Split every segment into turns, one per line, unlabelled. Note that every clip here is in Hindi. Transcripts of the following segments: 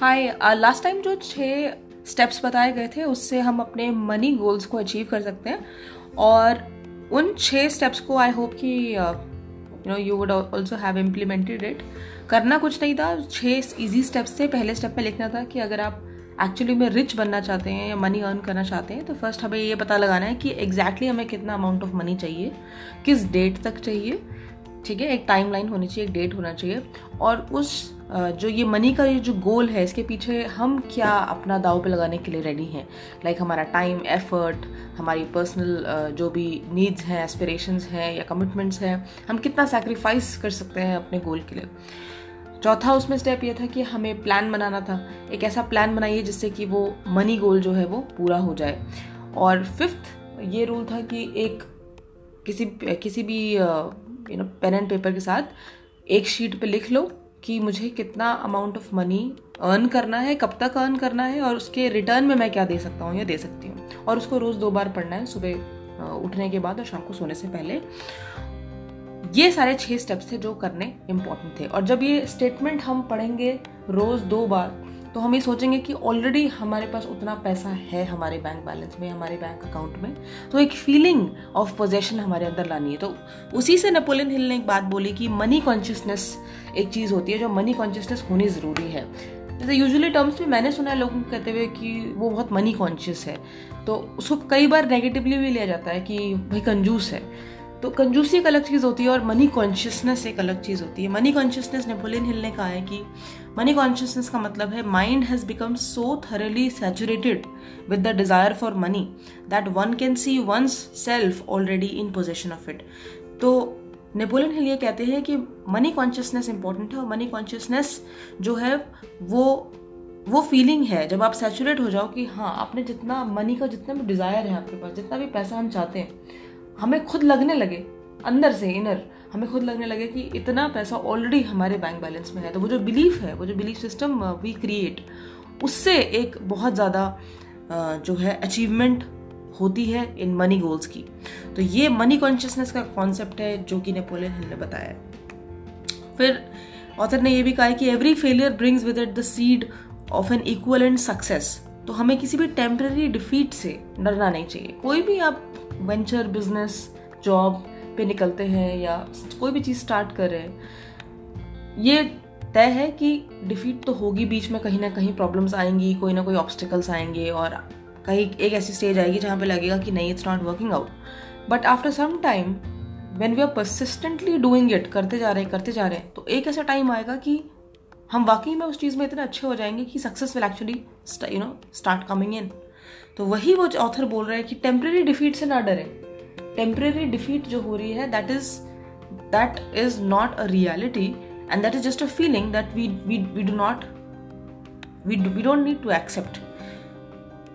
हाय लास्ट टाइम जो छः स्टेप्स बताए गए थे, उससे हम अपने मनी गोल्स को अचीव कर सकते हैं। और उन छः स्टेप्स को आई होप कि you know you would also have implemented it करना कुछ नहीं था छः इजी स्टेप्स थे पहले स्टेप में लिखना था कि अगर आप एक्चुअली में रिच बनना चाहते हैं या मनी अर्न करना चाहते हैं तो फ़र्स्ट हमें ये पता लगाना है कि एग्जैक्टली exactly हमें कितना अमाउंट ऑफ़ मनी चाहिए, किस डेट तक चाहिए। ठीक है, एक टाइम लाइन होनी चाहिए, एक डेट होना चाहिए। और उस जो ये मनी का ये जो गोल है, इसके पीछे हम क्या अपना दाव पे लगाने के लिए रेडी हैं? लाइक हमारा टाइम एफर्ट हमारी पर्सनल जो भी नीड्स हैं एस्पिरेशंस हैं या कमिटमेंट्स हैं, हम कितना सेक्रीफाइस कर सकते हैं अपने गोल के लिए? चौथा उसमें स्टेप ये था कि हमें प्लान बनाना था। एक ऐसा प्लान बनाइए जिससे कि वो मनी गोल जो है वो पूरा हो जाए। और फिफ्थ ये रूल था कि एक किसी किसी भी you know pen and paper के साथ एक शीट पे लिख लो। कि मुझे कितना अमाउंट ऑफ़ मनी अर्न करना है, कब तक अर्न करना है और उसके रिटर्न में मैं क्या दे सकता हूँ या दे सकती हूँ। और उसको रोज़ दो बार पढ़ना है, सुबह उठने के बाद और शाम को सोने से पहले। ये सारे छह स्टेप्स थे जो करने इंपॉर्टेंट थे। और जब ये स्टेटमेंट हम पढ़ेंगे रोज दो बार तो हम ये सोचेंगे कि ऑलरेडी हमारे पास उतना पैसा है हमारे बैंक बैलेंस में, हमारे बैंक अकाउंट में तो एक फीलिंग ऑफ़ पोजेशन हमारे अंदर लानी है। तो उसी से नेपोलियन हिल ने एक बात बोली कि मनी कॉन्शियसनेस एक चीज़ होती है जो मनी कॉन्शियसनेस होनी ज़रूरी है। जैसे यूजुअली टर्म्स में मैंने सुना है लोगों को कहते हुए कि वो बहुत मनी कॉन्शियस है। तो उसको कई बार नेगेटिवली भी लिया जाता है कि भाई कंजूस है। तो कंजूसी एक अलग चीज़ होती है और मनी कॉन्शियसनेस एक अलग चीज़ होती है। मनी कॉन्शियसनेस नेपोलियन हिल ने कहा है कि मनी कॉन्शियसनेस का मतलब है mind has become so thoroughly saturated with the desire for money that one can see one's self already in position of it तो नेपोलियन हिल ये कहते हैं कि मनी कॉन्शियसनेस इंपॉर्टेंट है और मनी कॉन्शियसनेस जो है वो वो फीलिंग है। जब आप सेचुरेट हो जाओ कि हाँ आपने जितना मनी का जितना भी डिज़ायर है आपके पास, जितना भी पैसा हम चाहते हैं हमें खुद लगने लगे अंदर से इनर हमें खुद लगने लगे कि इतना पैसा ऑलरेडी हमारे बैंक बैलेंस में है। तो वो जो बिलीफ है वो जो बिलीफ सिस्टम वी क्रिएट उससे एक बहुत ज़्यादा uh, जो है अचीवमेंट होती है इन मनी गोल्स की। तो ये मनी कॉन्शियसनेस का कॉन्सेप्ट है जो कि नेपोलियन हिल ने बताया फिर ऑथर ने यह भी कहा है कि every failure brings with it the seed of an equal and success तो हमें किसी भी टेम्पररी डिफीट से डरना नहीं चाहिए। कोई भी आप वेंचर बिज़नेस जॉब पे निकलते हैं या कोई भी चीज़ स्टार्ट कर रहे हैं, ये तय है कि डिफीट तो होगी बीच में, कहीं ना कहीं प्रॉब्लम्स आएँगी, कोई ना कोई ऑब्स्टिकल्स आएँगे और कहीं एक ऐसी स्टेज आएगी जहाँ पे लगेगा कि नहीं it's not working out but after some time when we are persistently doing it करते जा रहे हैं, करते जा रहे हैं तो एक ऐसा टाइम आएगा कि हम वाकई में उस चीज़ में इतने अच्छे हो जाएँगे कि success will actually you know start coming in तो वही वो ऑथर बोल रहे हैं कि टेम्प्रेरी डिफीट से ना डरे। टेम्प्रेरी डिफीट जो हो रही है that is that is not a reality and that is just a feeling that we we we do not we we don't need to accept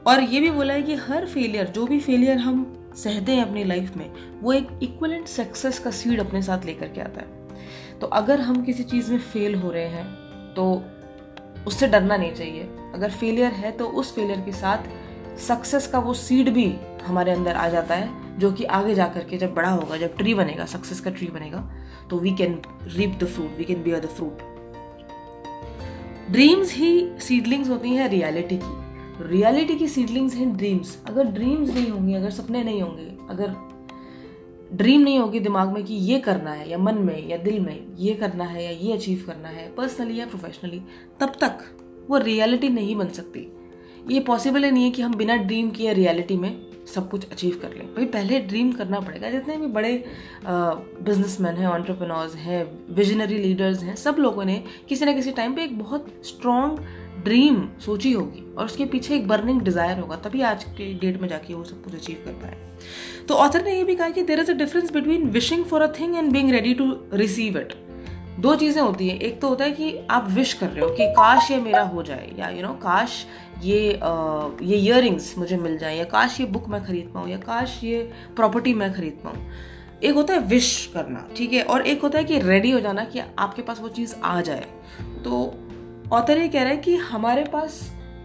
और ये भी बोला है कि हर फेलियर जो भी फेलियर हम सहते हैं अपनी लाइफ में, वो एक इक्वलेंट सक्सेस का सीड अपने साथ लेकर के आता है। तो अगर हम किसी चीज़ में फेल हो रहे हैं तो उससे डरना नहीं चाहिए। अगर फेलियर है तो उस फेलियर के साथ सक्सेस का वो सीड भी हमारे अंदर आ जाता है, जो कि आगे जा करके जब बड़ा होगा, जब ट्री बनेगा सक्सेस का ट्री बनेगा तो we can reap the fruit we can bear the fruit dreams he seedlings होती हैं रियलिटी की। रियलिटी की सीडलिंग्स हैं ड्रीम्स अगर ड्रीम्स नहीं होंगे, अगर सपने नहीं होंगे, अगर ड्रीम नहीं होगी दिमाग में कि ये करना है, या मन में, या दिल में, ये करना है, या ये अचीव करना है पर्सनली या प्रोफेशनली तब तक वो रियलिटी नहीं बन सकती। ये पॉसिबल ही नहीं है कि हम बिना ड्रीम किए रियलिटी में सब कुछ अचीव कर लें। भाई, पहले ड्रीम करना पड़ेगा। जितने भी बड़े बिजनेसमैन हैं ऑन्टरप्रनोर्स हैं विजनरी लीडर्स हैं, सब लोगों ने किसी ना किसी टाइम पे एक बहुत स्ट्रॉन्ग ड्रीम सोची होगी और उसके पीछे एक बर्निंग डिज़ायर होगा, तभी आज के डेट में जाके वो सब कुछ अचीव कर पाए। तो ऑथर ने ये भी कहा कि there is a difference between wishing for a thing and being ready to receive it दो चीज़ें होती हैं। एक तो होता है कि आप विश कर रहे हो कि काश ये मेरा हो जाए या यू you नो know, काश ये आ, ये इयर मुझे मिल जाए या काश ये बुक मैं खरीद पाऊँ या काश ये प्रॉपर्टी मैं खरीद पाऊँ। एक होता है विश करना ठीक है? और एक होता है कि रेडी हो जाना कि आपके पास वो चीज़ आ जाए। तो ऑथर ये कह रहा है कि हमारे पास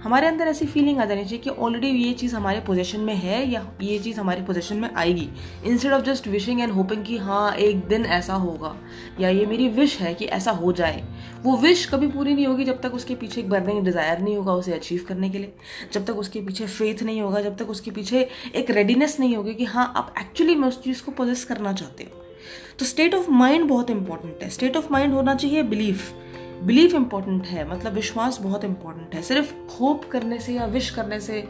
हमारे अंदर ऐसी फीलिंग आ जानी चाहिए कि ऑलरेडी ये चीज़ हमारे पोजेशन में है या ये चीज़ हमारे पोजेशन में आएगी। Instead of just wishing and hoping कि हाँ एक दिन ऐसा होगा, या ये मेरी विश है कि ऐसा हो जाए। वो विश कभी पूरी नहीं होगी जब तक उसके पीछे एक बर्निंग डिज़ायर नहीं होगा उसे अचीव करने के लिए। जब तक उसके पीछे फेथ नहीं होगा, जब तक उसके पीछे एक रेडीनेस नहीं होगी कि हाँ आप एक्चुअली में उस चीज़ को पोजेस करना चाहते हो। तो स्टेट ऑफ़ माइंड बहुत इंपॉर्टेंट है। स्टेट ऑफ़ माइंड होना चाहिए बिलीफ बिलीफ इंपॉर्टेंट है मतलब विश्वास बहुत इंपॉर्टेंट है। सिर्फ़ होप करने से या विश करने से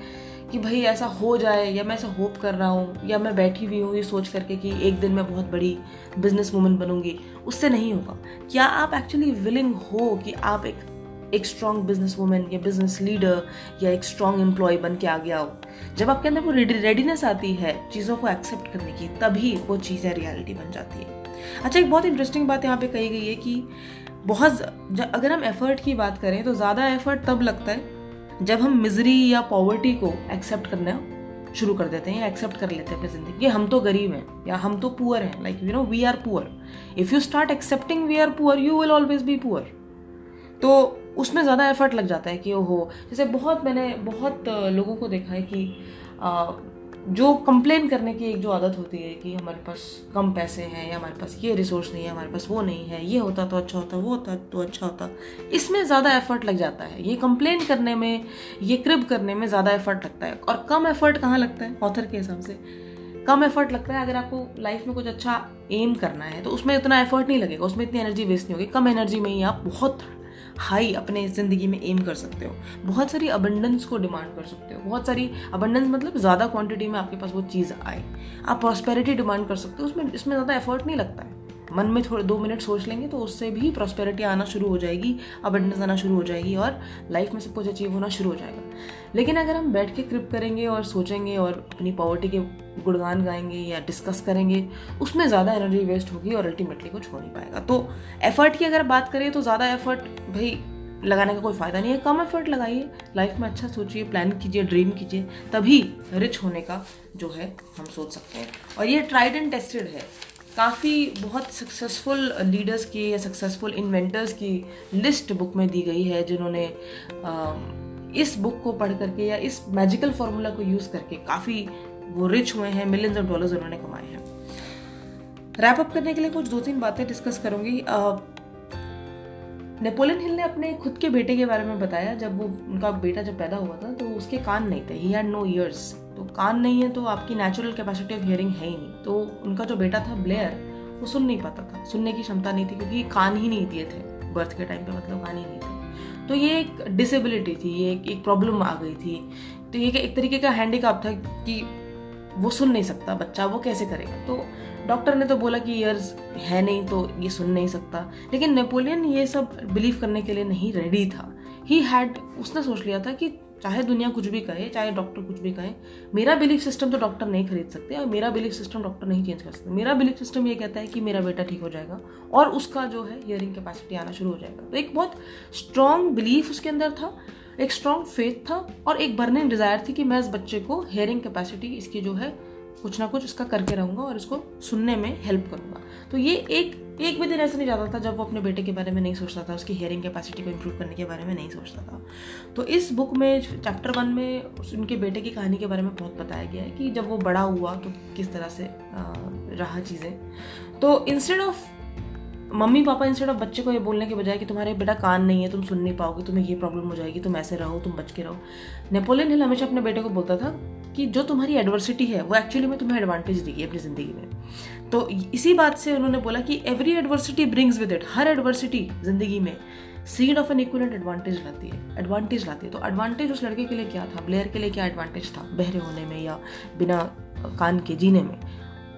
कि भाई ऐसा हो जाए, या मैं ऐसा होप कर रहा हूँ, या मैं बैठी हुई हूँ ये सोच करके कि एक दिन मैं बहुत बड़ी बिज़नेस वूमन बनूँगी, उससे नहीं होगा। क्या आप एक्चुअली विलिंग हो कि आप एक एक स्ट्रॉन्ग बिज़नेस वूमेन या बिज़नेस लीडर या एक स्ट्रॉन्ग एम्प्लॉय बन के आगे आओ? जब आपके अंदर वो रेडीनेस आती है चीज़ों को एक्सेप्ट करने की, तभी वो चीज़ें रियलिटी बन जाती है। अच्छा एक बहुत इंटरेस्टिंग बात यहाँ पे कही गई है कि बहुत अगर हम एफर्ट की बात करें तो ज़्यादा एफर्ट तब लगता है जब हम मिजरी या पॉवर्टी को एक्सेप्ट करना शुरू कर देते हैं या एक्सेप्ट कर लेते हैं अपनी ज़िंदगी। हम तो गरीब हैं, या हम तो पुअर हैं like you know we are poor if you start accepting we are poor you will always be poor तो उसमें ज़्यादा एफर्ट लग जाता है कि, ओहो, जैसे बहुत मैंने, बहुत लोगों को देखा है कि जो कंप्लेन करने की एक जो आदत होती है कि हमारे पास कम पैसे हैं या हमारे पास ये रिसोर्स नहीं है, हमारे पास वो नहीं है, ये होता तो अच्छा होता, वो होता तो अच्छा होता। इसमें ज़्यादा एफर्ट लग जाता है। ये कंप्लेन करने में, ये क्रिब करने में ज़्यादा एफर्ट लगता है। और कम एफर्ट कहाँ लगता है? ऑथर के हिसाब से। कम एफर्ट लगता है अगर आपको लाइफ में कुछ अच्छा एम करना है तो उसमें इतना एफर्ट नहीं लगेगा, उसमें इतनी एनर्जी वेस्ट नहीं होगी। कम एनर्जी में ही आप बहुत हाई अपने ज़िंदगी में एम कर सकते हो। बहुत सारी अबंडेंस को डिमांड कर सकते हो। बहुत सारी अबंडेंस मतलब ज़्यादा क्वांटिटी में आपके पास वो चीज़ आए। आप प्रॉस्पेरिटी डिमांड कर सकते हो। उसमें, इसमें ज़्यादा एफर्ट नहीं लगता है। मन में थोड़े दो मिनट सोच लेंगे तो उससे भी प्रॉस्पेरिटी आना शुरू हो जाएगी अबंडेंस आना शुरू हो जाएगी और लाइफ में सब कुछ अचीव होना शुरू हो जाएगा। लेकिन अगर हम बैठ के क्रिप करेंगे और सोचेंगे और अपनी पॉवर्टी के गुणगान गाएँगे या डिस्कस करेंगे, उसमें ज़्यादा एनर्जी वेस्ट होगी और अल्टीमेटली कुछ हो नहीं पाएगा। तो एफर्ट की अगर बात करें तो ज़्यादा एफर्ट भाई लगाने का कोई फ़ायदा नहीं है। कम एफर्ट लगाइए लाइफ में अच्छा सोचिए प्लान कीजिए ड्रीम कीजिए, तभी रिच होने का जो है हम सोच सकते हैं। और ये ट्राइड एंड टेस्टेड है। काफ़ी बहुत सक्सेसफुल लीडर्स की या सक्सेसफुल इन्वेंटर्स की लिस्ट बुक में दी गई है, जिन्होंने इस बुक को पढ़ करके या इस मैजिकल फॉर्मूला को यूज़ करके काफ़ी वो रिच हुए हैं मिलियंस ऑफ़ डॉलर्स उन्होंने कमाए हैं। रैप अप करने के लिए कुछ दो तीन बातें डिस्कस करूँगी। नेपोलियन हिल ने अपने खुद के बेटे के बारे में बताया, जब वो, उनका बेटा जब पैदा हुआ था तो उसके कान नहीं थे। ही हैड नो ईयर्स कान नहीं है तो आपकी नेचुरल कैपेसिटी ऑफ़ हियरिंग है ही नहीं। तो उनका जो बेटा था ब्लेयर वो सुन नहीं पाता था। सुनने की क्षमता नहीं थी क्योंकि कान ही नहीं दिए थे। बर्थ के टाइम पे मतलब कान ही नहीं थे। तो ये एक डिसेबिलिटी थी ये एक, एक प्रॉब्लम आ गई थी। तो ये एक तरीके का हैंडीकैप था कि वो सुन नहीं सकता बच्चा वो कैसे करेगा? तो डॉक्टर ने तो बोला कि ईयर्स है नहीं तो ये सुन नहीं सकता। लेकिन नेपोलियन ये सब बिलीव करने के लिए नहीं रेडी था। ही हैड उसने सोच लिया था कि चाहे दुनिया कुछ भी कहे, चाहे डॉक्टर कुछ भी कहे, मेरा बिलीफ सिस्टम तो डॉक्टर नहीं खरीद सकते और मेरा बिलीफ सिस्टम डॉक्टर नहीं चेंज कर सकते। मेरा बिलीफ सिस्टम ये कहता है कि मेरा बेटा ठीक हो जाएगा और उसका जो है हियरिंग कैपेसिटी आना शुरू हो जाएगा। तो एक बहुत स्ट्रॉन्ग बिलीफ उसके अंदर था, एक स्ट्रॉन्ग फेथ था और एक बर्निंग डिज़ायर थी कि मैं इस बच्चे को हेयरिंग कैपेसिटी इसकी जो है कुछ ना कुछ उसका करके रहूँगा और इसको सुनने में हेल्प करूँगा। तो ये एक एक भी दिन ऐसा नहीं जाता था जब वो अपने बेटे के बारे में नहीं सोचता था, उसकी हेयरिंग कैपेसिटी को इम्प्रूव करने के बारे में नहीं सोचता था। तो इस बुक में चैप्टर वन में उनके बेटे की कहानी के बारे में बहुत बताया गया है कि जब वो बड़ा हुआ तो किस तरह से रहा चीज़ें। तो instead of mummy papa instead of बच्चे को ये बोलने के बजाय कि तुम्हारे बेटा कान नहीं है, तुम सुन नहीं पाओगे, तुम्हें ये प्रॉब्लम हो जाएगी, तुम ऐसे रहो, तुम बच के रहो। नेपोलियन हिल हमेशा अपने बेटे को बोलता था कि जो तुम्हारी एडवर्सिटी है, वो एक्चुअली में तुम्हें एडवांटेज देगी अपनी ज़िंदगी में। तो इसी बात से उन्होंने बोला कि every adversity brings with it her adversity ज़िंदगी में seed of an equivalent advantage लाती है एडवांटेज लाती है। तो एडवांटेज उस लड़के के लिए क्या था? ब्लेयर के लिए क्या एडवांटेज था? बहरे होने में या बिना कान के जीने में?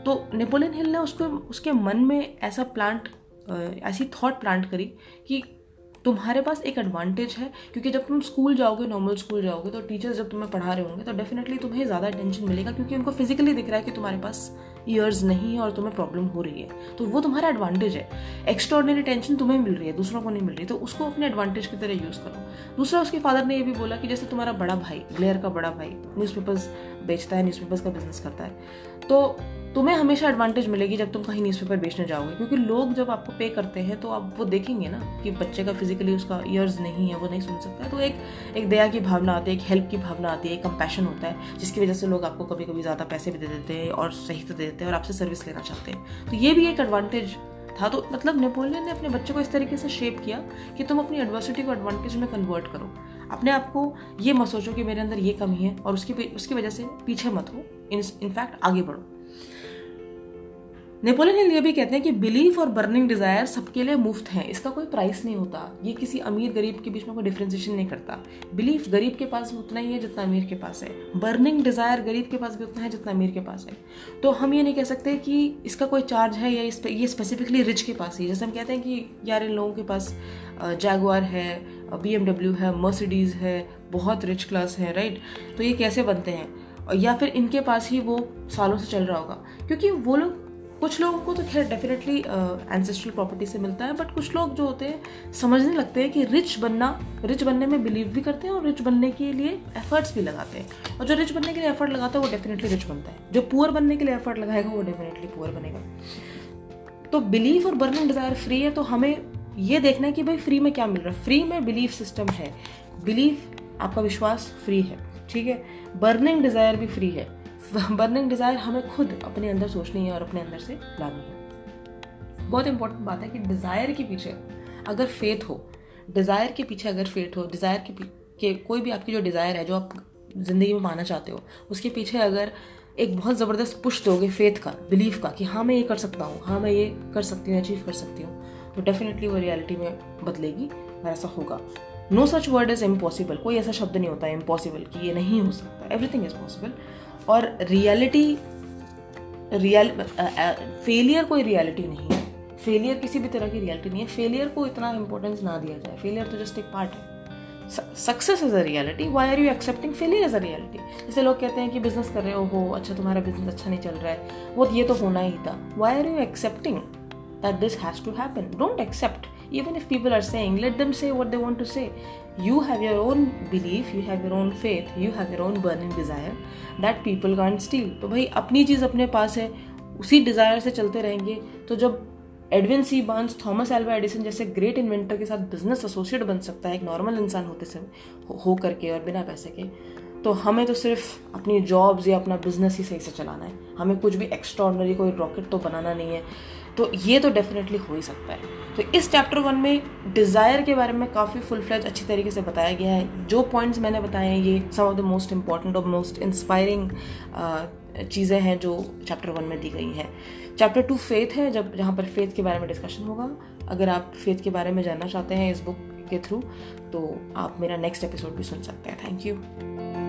तो नेपोलियन हिल ने उसको, उसके मन में ऐसा प्लांट ऐसी थॉट प्लांट करी कि तुम्हारे पास एक एडवांटेज है, क्योंकि जब तुम स्कूल जाओगे नॉर्मल स्कूल जाओगे तो टीचर्स जब तुम्हें पढ़ा रहे होंगे तो डेफिनेटली तुम्हें ज़्यादा अटेंशन मिलेगा, क्योंकि उनको फिजिकली दिख रहा है कि तुम्हारे पास ईयर्स नहीं है और तुम्हें प्रॉब्लम हो रही है। तो वो तुम्हारा एडवांटेज है। एक्स्ट्रॉर्डनरी टेंशन तुम्हें मिल रही है, दूसरों को नहीं मिल रही तो उसको अपने एडवांटेज की तरह यूज़ करो। दूसरा, उसके फादर ने ये भी बोला कि जैसे तुम्हारा बड़ा भाई ब्लेयर का बड़ा भाई न्यूज़पेपर्स बेचता है न्यूज़पेपर्स का बिज़नेस करता है। तो तुम्हें हमेशा एडवांटेज मिलेगी जब तुम कहीं न्यूज़पेपर बेचने जाओगे। क्योंकि लोग जब आपको पे करते हैं तो आप वो देखेंगे ना कि बच्चे का फिजिकली उसका ईयर्स नहीं है, वो नहीं सुन सकता। तो एक एक दया की भावना आती है, एक हेल्प की भावना आती है, एक कंपैशन होता है, जिसकी वजह से लोग आपको कभी कभी ज़्यादा पैसे भी दे देते हैं और सही से दे देते हैं और आपसे सर्विस लेना चाहते हैं। तो ये भी एक एडवांटेज था। तो मतलब नेपोलियन ने अपने बच्चे को इस तरीके से शेप किया कि तुम अपनी एडवर्सिटी को एडवांटेज में कन्वर्ट करो। अपने आप को ये मत सोचो कि मेरे अंदर ये कमी है और उसकी उसकी वजह से पीछे मत हो। इनफैक्ट आगे बढ़ो। नेपोलियन हिल ये भी कहते हैं कि बिलीफ और बर्निंग डिज़ायर सबके लिए मुफ़्त है। इसका कोई प्राइस नहीं होता। ये किसी अमीर गरीब के बीच में कोई डिफ्रेंसिएशन नहीं करता। बिलीफ गरीब के पास उतना ही है जितना अमीर के पास है। बर्निंग डिज़ायर गरीब के पास भी उतना है जितना अमीर के पास है। तो हम ये नहीं कह सकते कि इसका कोई चार्ज है या इस ये स्पेसिफिकली रिच के पास ही जैसे हम कहते हैं कि यार इन लोगों के पास जैगवार है बीएमडब्ल्यू है मर्सिडीज़ है, बहुत रिच क्लास है राइट तो ये कैसे बनते हैं? या फिर इनके पास ही वो सालों से चल रहा होगा। क्योंकि वो लोग कुछ लोगों को तो खैर डेफिनेटली एंसेस्ट्रल प्रॉपर्टी से मिलता है बट कुछ लोग जो होते हैं, समझने लगते हैं कि रिच बनना रिच बनने में बिलीव भी करते हैं और रिच बनने के लिए एफर्ट्स भी लगाते हैं। और जो रिच बनने के लिए एफर्ट लगाता है, वो डेफिनेटली रिच बनता है। जो पुअर बनने के लिए एफर्ट लगाएगा, वो डेफिनेटली पुअर बनेगा। तो बिलीव और बर्निंग डिज़ायर फ्री है तो हमें ये देखना है कि भाई फ्री में क्या मिल रहा है। फ्री में बिलीफ सिस्टम है। बिलीफ आपका विश्वास फ्री है। ठीक है? बर्निंग डिज़ायर भी फ्री है। बर्निंग डिज़ायर हमें खुद अपने अंदर सोचनी है और अपने अंदर से लानी है। बहुत इंपॉर्टेंट बात है कि डिज़ायर के पीछे अगर फेथ हो डिज़ायर के पीछे अगर फेथ हो डिज़ायर के, के कोई भी आपकी जो डिज़ायर है जो आप ज़िंदगी में पाना चाहते हो उसके पीछे अगर एक बहुत ज़बरदस्त पुश दोगे फेथ का बिलीफ का कि हाँ मैं ये कर सकता हूँ हाँ मैं ये कर सकती हूँ अचीव कर सकती हूँ तो डेफिनेटली वो रियलिटी में बदलेगी और ऐसा होगा। No such word is impossible कोई ऐसा शब्द नहीं होता है इम्पॉसिबल कि ये नहीं हो सकता। एवरीथिंग इज़ पॉसिबल और रियलिटी रियल फेलियर कोई रियलिटी नहीं है। फेलियर किसी भी तरह की रियलिटी नहीं है। फेलियर को इतना इंपॉर्टेंस ना दिया जाए। फेलियर तो जस्ट एक पार्ट है। Success is a reality why are you accepting failure as a reality जैसे लोग कहते हैं कि बिज़नेस कर रहे हो हो अच्छा तुम्हारा बिज़नेस अच्छा नहीं चल रहा है। वो, ये तो होना ही था। Why are you accepting that this has to happen don't accept even if people are saying, let them say what they want to you have your own belief, you have your own faith, you have your own burning desire that people can't steal. तो भाई अपनी चीज़ अपने पास है, उसी डिज़ायर से चलते रहेंगे। तो जब Edwin C Barnes Thomas Alva Edison जैसे ग्रेट इन्वेंटर के साथ बिज़नेस एसोसिएट बन सकता है, एक नॉर्मल इंसान होते से, हो करके और बिना पैसे के तो हमें तो सिर्फ़ अपनी जॉब्स या अपना बिज़नेस ही सही से चलाना है। हमें कुछ भी एक्स्ट्रा कोई रॉकेट तो बनाना नहीं है। तो ये तो डेफिनेटली हो ही सकता है। तो इस चैप्टर वन में डिज़ायर के बारे में काफ़ी फुल फ्लैज अच्छी तरीके से बताया गया है। जो पॉइंट्स मैंने बताए हैं, ये some of the most important और मोस्ट इंस्पायरिंग चीज़ें हैं जो चैप्टर वन में दी गई हैं। चैप्टर टू फेथ है, जब जहाँ पर फेथ के बारे में डिस्कशन होगा। अगर आप फेथ के बारे में जानना चाहते हैं इस बुक के थ्रू तो आप मेरा नेक्स्ट एपिसोड भी सुन सकते हैं। Thank you